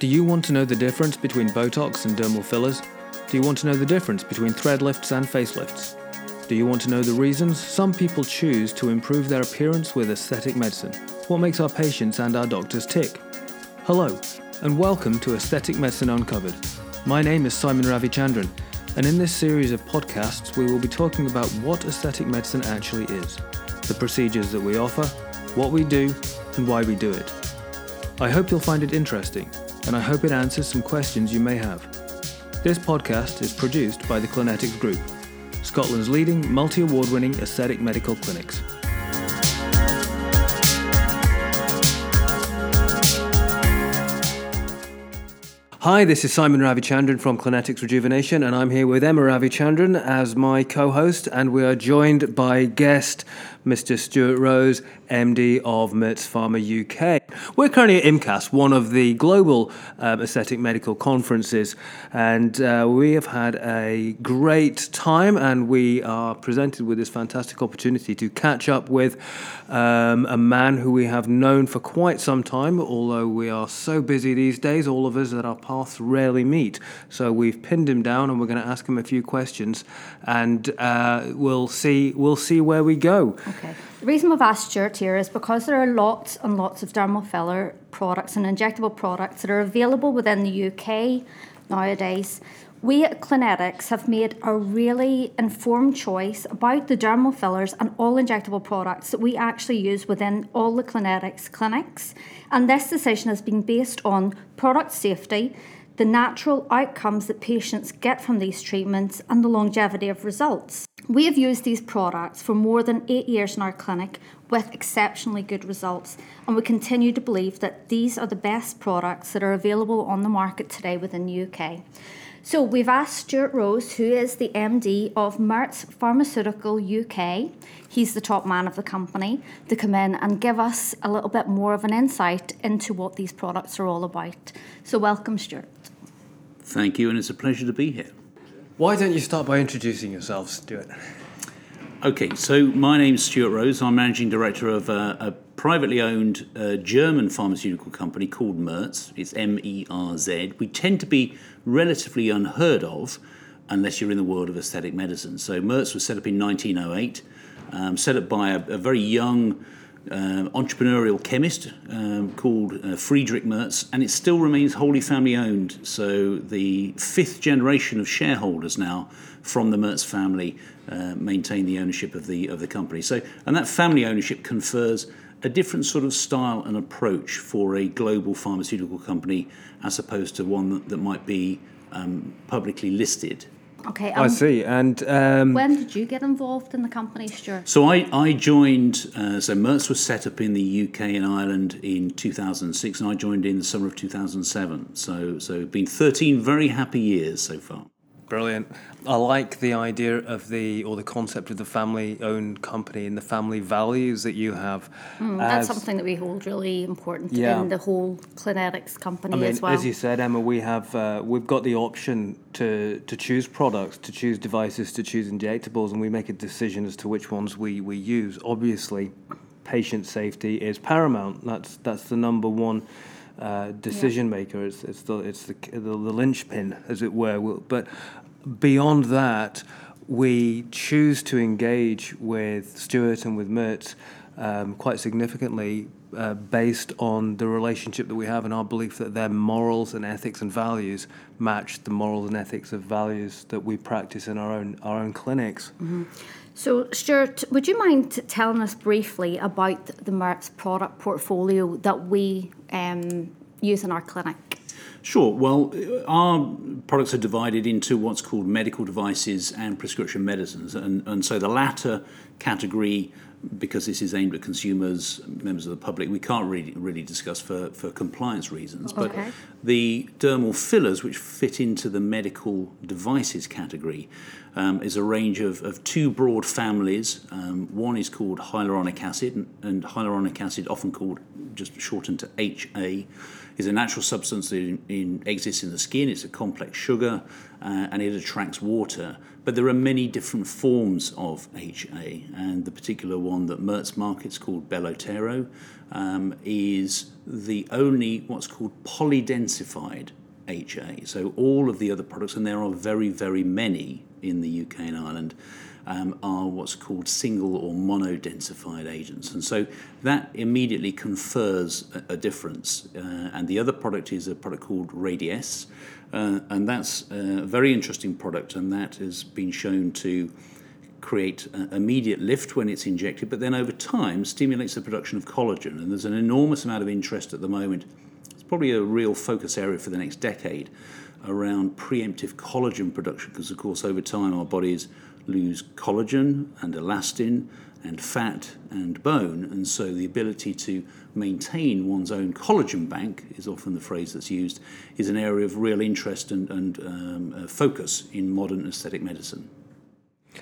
Do you want to know the difference between Botox and dermal fillers? Do you want to know the difference between thread lifts and facelifts? Do you want to know the reasons some people choose to improve their appearance with aesthetic medicine? What makes our patients and our doctors tick? Hello, and welcome to Aesthetic Medicine Uncovered. My name is Simon Ravichandran, and in this series of podcasts, we will be talking about what aesthetic medicine actually is, the procedures that we offer, what we do, and why we do it. I hope you'll find it interesting, and I hope it answers some questions you may have. This podcast is produced by the Clinetix Group, Scotland's leading multi award winning aesthetic medical clinics. Hi, this is Simon Ravichandran from Clinetix Rejuvenation, and I'm here with Emma Ravichandran as my co host, and we are joined by guest Mr. Stuart Rose, MD of Merz Pharma UK. We're currently at IMCAS, one of the global um, aesthetic medical conferences, and uh, we have had a great time, and we are presented with this fantastic opportunity to catch up with um, a man who we have known for quite some time, although we are so busy these days, all of us, that our paths rarely meet. So we've pinned him down, and we're going to ask him a few questions, and uh, we'll see we'll see where we go. Okay. The reason we've asked Stuart here is because there are lots and lots of dermal filler products and injectable products that are available within the UK nowadays. We at Clinetix have made a really informed choice about the dermal fillers and all injectable products that we actually use within all the Clinetix clinics. And this decision has been based on product safety, the natural outcomes that patients get from these treatments, and the longevity of results. We have used these products for more than eight years in our clinic with exceptionally good results, and we continue to believe that these are the best products that are available on the market today within the UK. So we've asked Stuart Rose, who is the MD of Merz Pharmaceutical UK, he's the top man of the company, to come in and give us a little bit more of an insight into what these products are all about. So welcome, Stuart. Thank you, and it's a pleasure to be here. Why don't you start by introducing yourself, Stuart? Okay, so my name's Stuart Rose. I'm managing director of a, a privately owned uh, German pharmaceutical company called Merz. It's M E R Z. We tend to be relatively unheard of unless you're in the world of aesthetic medicine. So Merz was set up in 1908, um, set up by a, a very young uh, entrepreneurial chemist um, called uh, Friedrich Merz, and it still remains wholly family owned. So the fifth generation of shareholders now from the Merz family uh, maintain the ownership of the of the company. So and that family ownership confers a different sort of style and approach for a global pharmaceutical company as opposed to one that, that might be um, publicly listed. Okay. I um, see. And um, When did you get involved in the company, Stuart? So I, I joined, uh, so Merz was set up in the UK and Ireland in 2006, and I joined in the summer of 2007. So, so been 13 very happy years so far. Brilliant. I like the idea of the or the concept of the family-owned company and the family values that you have. Mm, that's something that we hold really important Yeah. in the whole Clinetix company I mean, as well. as you said, Emma, we have uh, we've got the option to to choose products, to choose devices, to choose injectables, and we make a decision as to which ones we we use. Obviously, patient safety is paramount. That's that's the number one. Uh, decision maker. It's, it's the it's the, the the linchpin, as it were. We'll- But beyond that, we choose to engage with Stuart and with Merz um, quite significantly uh, based on the relationship that we have and our belief that their morals and ethics and values match the morals and ethics of values that we practice in our own our own clinics. So, Stuart, would you mind telling us briefly about the Merz product portfolio that we um, use in our clinic? Sure. Well, our products are divided into what's called medical devices and prescription medicines. And, and so the latter category, because this is aimed at consumers, members of the public, we can't really, really discuss for, for compliance reasons. But Okay. the dermal fillers, which fit into the medical devices category, um, is a range of, of two broad families. Um, one is called hyaluronic acid, and, and hyaluronic acid, often called just shortened to HA, is a natural substance that in, in, exists in the skin. It's a complex sugar uh, and it attracts water. But there are many different forms of HA, and the particular one that Merz markets called Belotero um, is the only what's called polydensified HA. So all of the other products, and there are very, very many in the UK and Ireland, um, are what's called single or monodensified agents. And so that immediately confers a, a difference. Uh, and the other product is a product called Radiesse. Uh, and that's a very interesting product, and that has been shown to create immediate lift when it's injected, but then over time stimulates the production of collagen. And there's an enormous amount of interest at the moment. It's probably a real focus area for the next decade around preemptive collagen production, because of course over time our bodies lose collagen and elastin and fat and bone, and so the ability to maintain one's own collagen bank is often the phrase that's used, is an area of real interest and, and um, uh, focus in modern aesthetic medicine.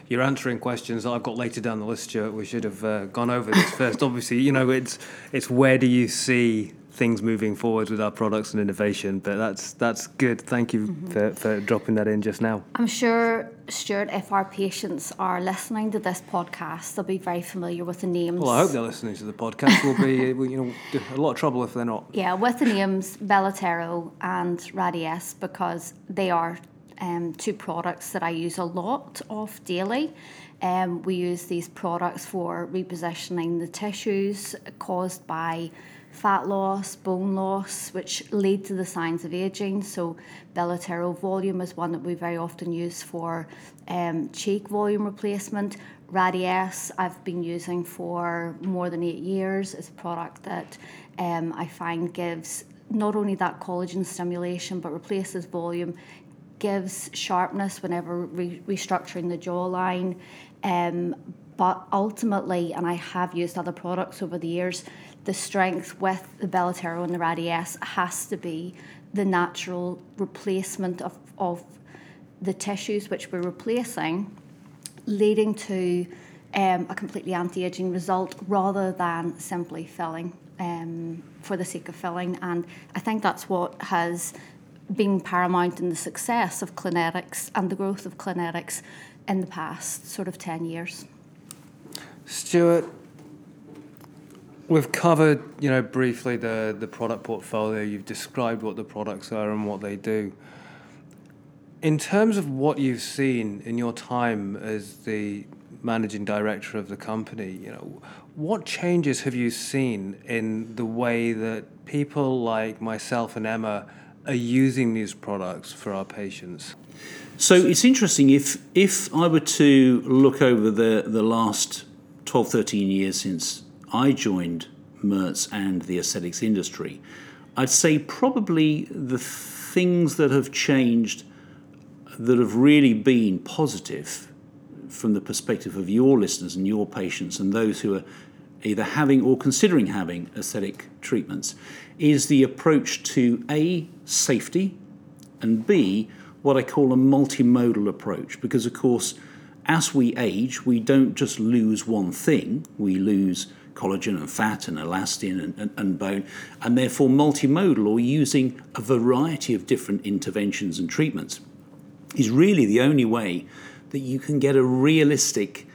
You're answering questions that I've got later down the list, Stuart. We should have uh, gone over this first. Obviously, you know, it's it's where do you see things moving forward with our products and innovation. But that's that's good. Thank you mm-hmm. for, for dropping that in just now. I'm sure, Stuart, if our patients are listening to this podcast, they'll be very familiar with the names. Well, I hope they're listening to the podcast. We'll be you know a lot of trouble if they're not. Yeah, with the names Belotero and Radiesse because they are um, two products that I use a lot of daily. Um, we use these products for repositioning the tissues caused by fat loss, bone loss, which lead to the signs of aging. So, Belotero volume is one that we very often use for um, cheek volume replacement. Radiesse, I've been using for more than eight years. It's a product that um, I find gives not only that collagen stimulation but replaces volume, gives sharpness whenever re- restructuring the jawline. Um, but ultimately, and I have used other products over the years, the strength with the Belotero and the Radiesse has to be the natural replacement of, of the tissues which we're replacing, leading to um, a completely anti aging result rather than simply filling um, for the sake of filling. And I think that's what has been paramount in the success of Clinetix and the growth of Clinetix in the past sort of 10 years. Stuart, we've covered, you know, briefly the, the product portfolio. You've described what the products are and what they do. In terms of what you've seen in your time as the managing director of the company, you know, what changes have you seen in the way that people like myself and Emma are using these products for our patients? So it's interesting if if I were to look over the the last 12, 13 years since I joined Merz and the aesthetics industry, I'd say probably the things that have changed that have really been positive from the perspective of your listeners and your patients and those who are either having or considering having aesthetic treatments is the approach to A, safety, and B, what I call a multimodal approach. Because, of course, as we age, we don't just lose one thing, we lose collagen and fat and elastin and, and, and, bone, and therefore multimodal or using a variety of different interventions and treatments is really the only way that you can get a realistic,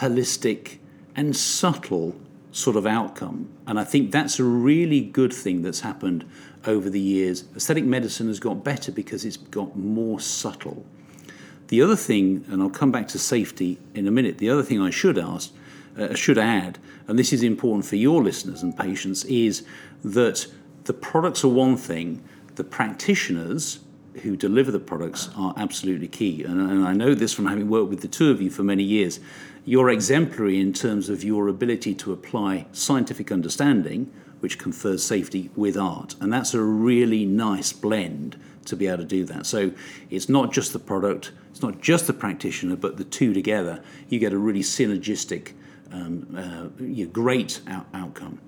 holistic, and subtle sort of outcome. And I think that's a really good thing that's happened over the years. Aesthetic medicine has got better because it's got more subtle. The other thing, and I'll come back to safety in a minute, the other thing I should ask, uh, should add, and this is important for your listeners and patients, is that the products are one thing, the practitioners who deliver the products are absolutely key. And, and I know this from having worked with the two of you for many years. You're exemplary in terms of your ability to apply scientific understanding, which confers safety, with art. And that's a really nice blend to be able to do that. So it's not just the product, it's not just the practitioner, but the two together. You get a really synergistic, um, uh, great out- outcome.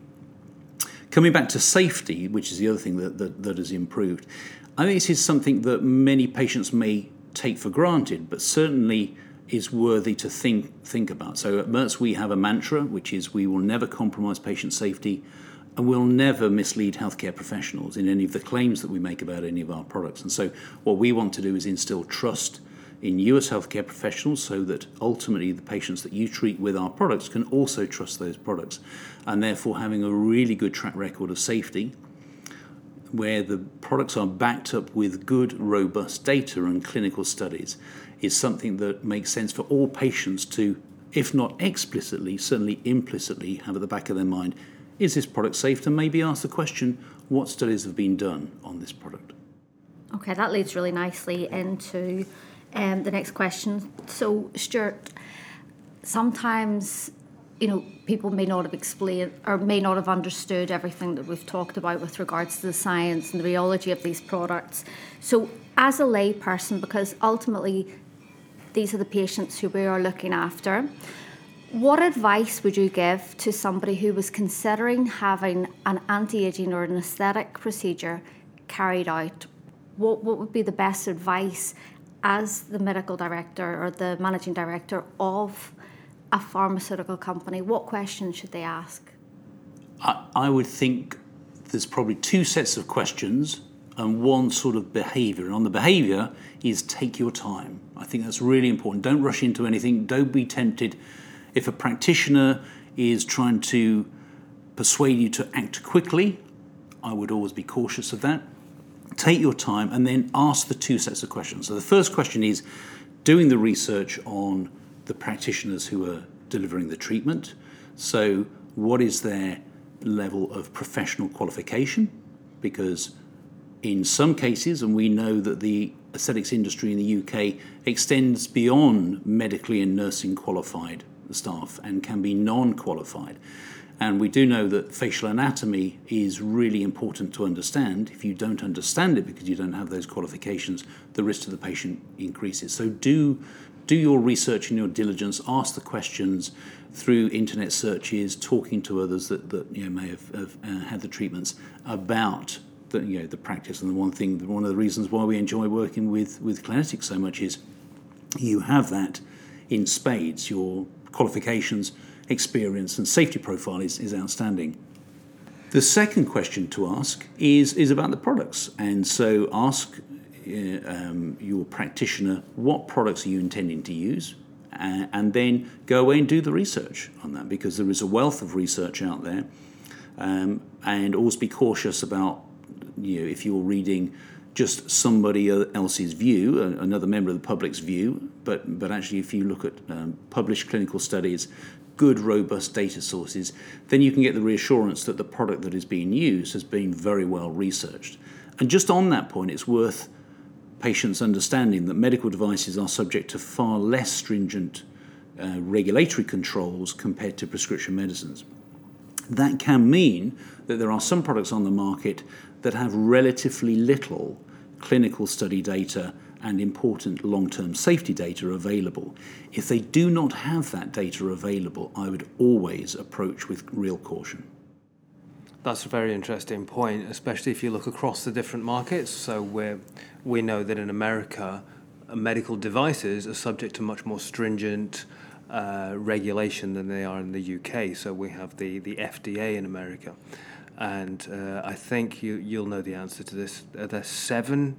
Coming back to safety, which is the other thing that, that, that has improved, I think this is something that many patients may take for granted, but certainly is worthy to think think about. So at Merz we have a mantra, which is we will never compromise patient safety and we'll never mislead healthcare professionals in any of the claims that we make about any of our products. And so, what we want to do is instill trust in you as healthcare professionals so that ultimately the patients that you treat with our products can also trust those products. And therefore, having a really good track record of safety where the products are backed up with good, robust data and clinical studies is something that makes sense for all patients to, if not explicitly, certainly implicitly have at the back of their mind is this product safe? And maybe ask the question what studies have been done on this product? Okay, that leads really nicely into um, the next question. So, Stuart, sometimes you know people may not have explained or may not have understood everything that we've talked about with regards to the science and the rheology of these products. So, as a layperson, because ultimately these are the patients who we are looking after. What advice would you give to somebody who was considering having an anti aging or an aesthetic procedure carried out? What, what would be the best advice as the medical director or the managing director of a pharmaceutical company? What questions should they ask? I, I would think there's probably two sets of questions and one sort of behavior. And on the behavior is take your time. I think that's really important. Don't rush into anything. Don't be tempted if a practitioner is trying to persuade you to act quickly, I would always be cautious of that. Take your time and then ask the two sets of questions. So the first question is doing the research on the practitioners who are delivering the treatment. So, what is their level of professional qualification? Because in some cases, and we know that the aesthetics industry in the UK extends beyond medically and nursing qualified staff and can be non qualified. And we do know that facial anatomy is really important to understand. If you don't understand it because you don't have those qualifications, the risk to the patient increases. So do do your research and your diligence, ask the questions through internet searches, talking to others that, that you know, may have, have uh, had the treatments about the, you know, the practice. And the one thing, one of the reasons why we enjoy working with, with Clinetix so much is you have that in spades. Your qualifications, experience, and safety profile is, is outstanding. The second question to ask is, is about the products. And so ask uh, um, your practitioner what products are you intending to use, uh, and then go away and do the research on that because there is a wealth of research out there. Um, and always be cautious about you know, if you're reading just somebody else's view, another member of the public's view, but, but actually, if you look at um, published clinical studies, good, robust data sources, then you can get the reassurance that the product that is being used has been very well researched. And just on that point, it's worth patients understanding that medical devices are subject to far less stringent uh, regulatory controls compared to prescription medicines. That can mean that there are some products on the market that have relatively little clinical study data and important long term safety data available. If they do not have that data available, I would always approach with real caution. That's a very interesting point, especially if you look across the different markets. So we we know that in America, medical devices are subject to much more stringent uh, regulation than they are in the UK. So we have the, the FDA in America and uh, I think you you'll know the answer to this. Are there seven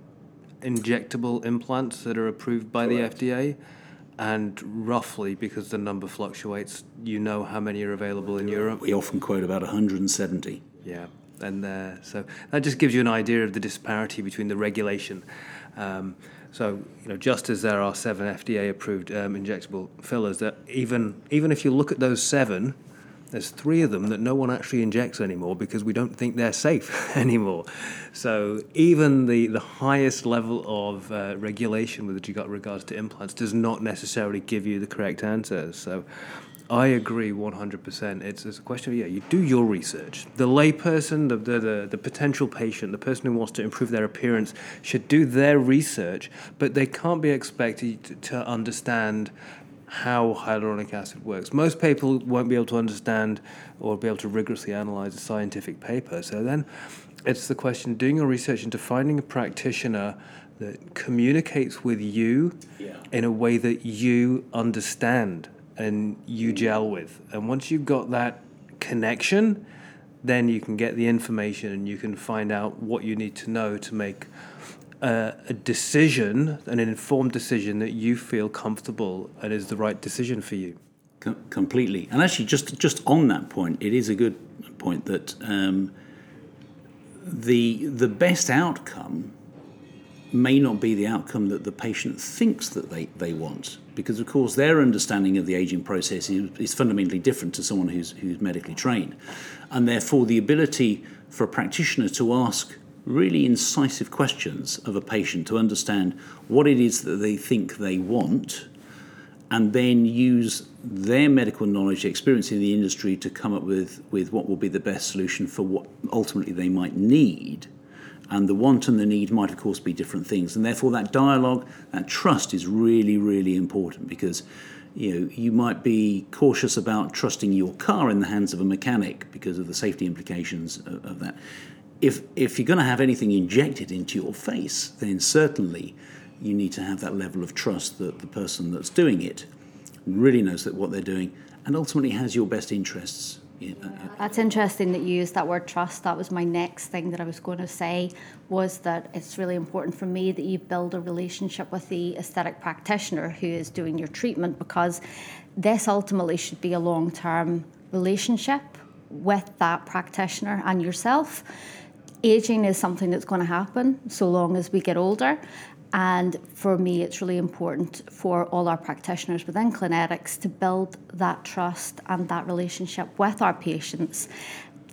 injectable implants that are approved by Correct. the FDA? And roughly, because the number fluctuates, you know how many are available in Europe. We often quote about 170. Yeah, and uh, so that just gives you an idea of the disparity between the regulation. Um, so, you know, just as there are seven FDA-approved um, injectable fillers, that even even if you look at those seven, there's three of them that no one actually injects anymore because we don't think they're safe anymore. So even the, the highest level of uh, regulation with regards to implants does not necessarily give you the correct answers. So I agree 100%. It's, it's a question of, yeah, you do your research. The layperson, the, the, the, the potential patient, the person who wants to improve their appearance should do their research, but they can't be expected to, to understand how hyaluronic acid works. Most people won't be able to understand or be able to rigorously analyze a scientific paper. So then it's the question doing your research into finding a practitioner that communicates with you yeah. in a way that you understand and you mm. gel with. And once you've got that connection, then you can get the information and you can find out what you need to know to make a, decision, an informed decision that you feel comfortable and is the right decision for you. Com- completely. And actually, just just on that point, it is a good point that um, the the best outcome may not be the outcome that the patient thinks that they, they want because of course their understanding of the aging process is, is fundamentally different to someone who's, who's medically trained and therefore the ability for a practitioner to ask really incisive questions of a patient to understand what it is that they think they want and then use their medical knowledge, experience in the industry to come up with, with what will be the best solution for what ultimately they might need. And the want and the need might, of course, be different things. And therefore, that dialogue, that trust is really, really important because you know you might be cautious about trusting your car in the hands of a mechanic because of the safety implications of, of that. If if you're going to have anything injected into your face, then certainly you need to have that level of trust that the person that's doing it really knows that what they're doing and ultimately has your best interests. Uh, uh, that's interesting that you used that word trust. That was my next thing that I was going to say was that it's really important for me that you build a relationship with the aesthetic practitioner who is doing your treatment because this ultimately should be a long-term relationship with that practitioner and yourself. Aging is something that's going to happen so long as we get older, and for me, it's really important for all our practitioners within Clinetix to build that trust and that relationship with our patients,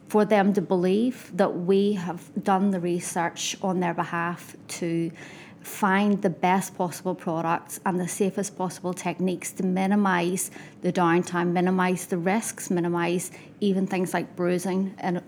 for them to believe that we have done the research on their behalf to find the best possible products and the safest possible techniques to minimize the downtime, minimize the risks, minimize even things like bruising in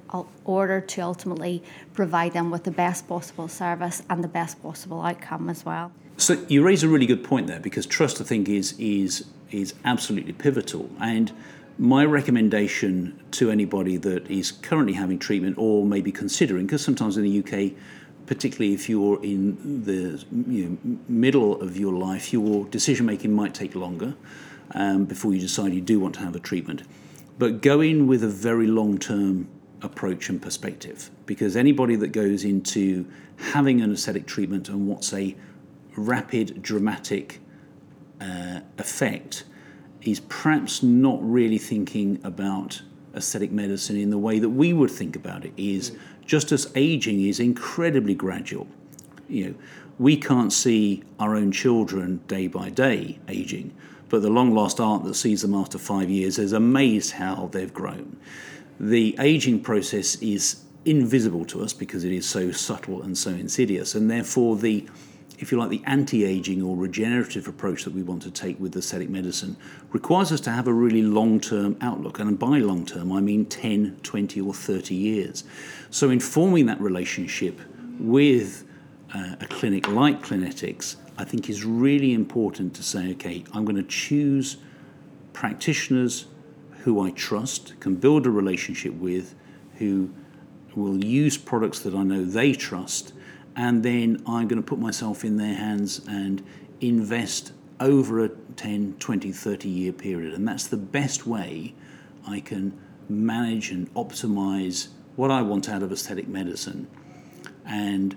order to ultimately provide them with the best possible service and the best possible outcome as well. So you raise a really good point there because trust I think is is is absolutely pivotal and my recommendation to anybody that is currently having treatment or maybe considering because sometimes in the UK particularly if you're in the you know, middle of your life, your decision making might take longer um, before you decide you do want to have a treatment. But go in with a very long term approach and perspective because anybody that goes into having an aesthetic treatment and what's a rapid, dramatic uh, effect is perhaps not really thinking about aesthetic medicine in the way that we would think about it is just as aging is incredibly gradual. You know, we can't see our own children day by day aging, but the long lost aunt that sees them after five years is amazed how they've grown. The aging process is invisible to us because it is so subtle and so insidious, and therefore the if you like, the anti aging or regenerative approach that we want to take with aesthetic medicine requires us to have a really long term outlook. And by long term, I mean 10, 20, or 30 years. So, informing that relationship with uh, a clinic like Clinetix, I think is really important to say, okay, I'm going to choose practitioners who I trust, can build a relationship with, who will use products that I know they trust and then I'm going to put myself in their hands and invest over a 10, 20, 30 year period. And that's the best way I can manage and optimize what I want out of aesthetic medicine. And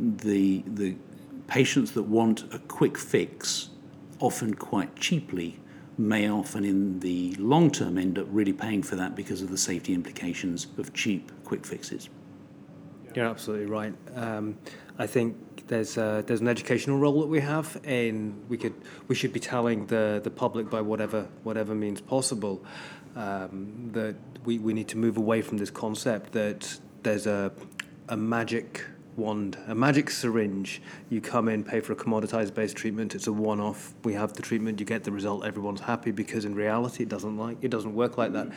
the, the patients that want a quick fix, often quite cheaply, may often in the long term end up really paying for that because of the safety implications of cheap quick fixes. You're absolutely right. Um, I think there's a, there's an educational role that we have, and we could we should be telling the the public by whatever whatever means possible um, that we, we need to move away from this concept that there's a a magic wand, a magic syringe. You come in, pay for a commoditized based treatment. It's a one off. We have the treatment, you get the result, everyone's happy because in reality it doesn't like it doesn't work like that.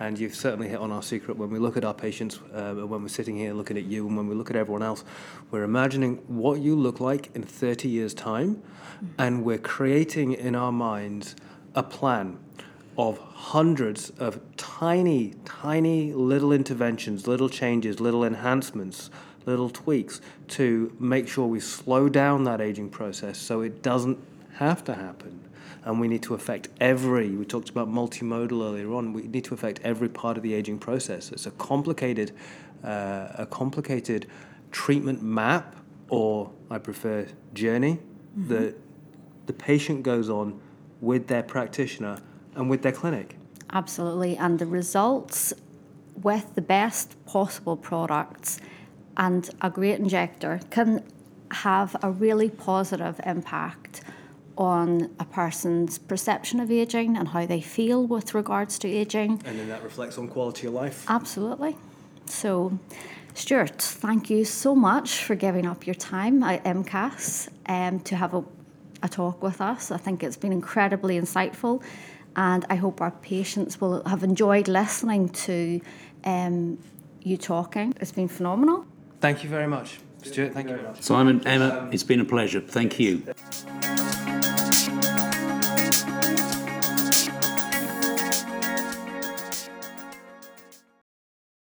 And you've certainly hit on our secret when we look at our patients, uh, when we're sitting here looking at you, and when we look at everyone else, we're imagining what you look like in 30 years' time, and we're creating in our minds a plan of hundreds of tiny, tiny little interventions, little changes, little enhancements little tweaks to make sure we slow down that aging process so it doesn't have to happen. and we need to affect every. We talked about multimodal earlier on. We need to affect every part of the aging process. It's a complicated, uh, a complicated treatment map, or I prefer journey mm-hmm. that the patient goes on with their practitioner and with their clinic. Absolutely, and the results with the best possible products and a great injector can have a really positive impact on a person's perception of aging and how they feel with regards to aging. And then that reflects on quality of life. Absolutely. So, Stuart, thank you so much for giving up your time at IMCAS um, to have a, a talk with us. I think it's been incredibly insightful, and I hope our patients will have enjoyed listening to um, you talking. It's been phenomenal. Thank you very much. Stuart, thank you very much. Simon, Emma, it's been a pleasure. Thank you.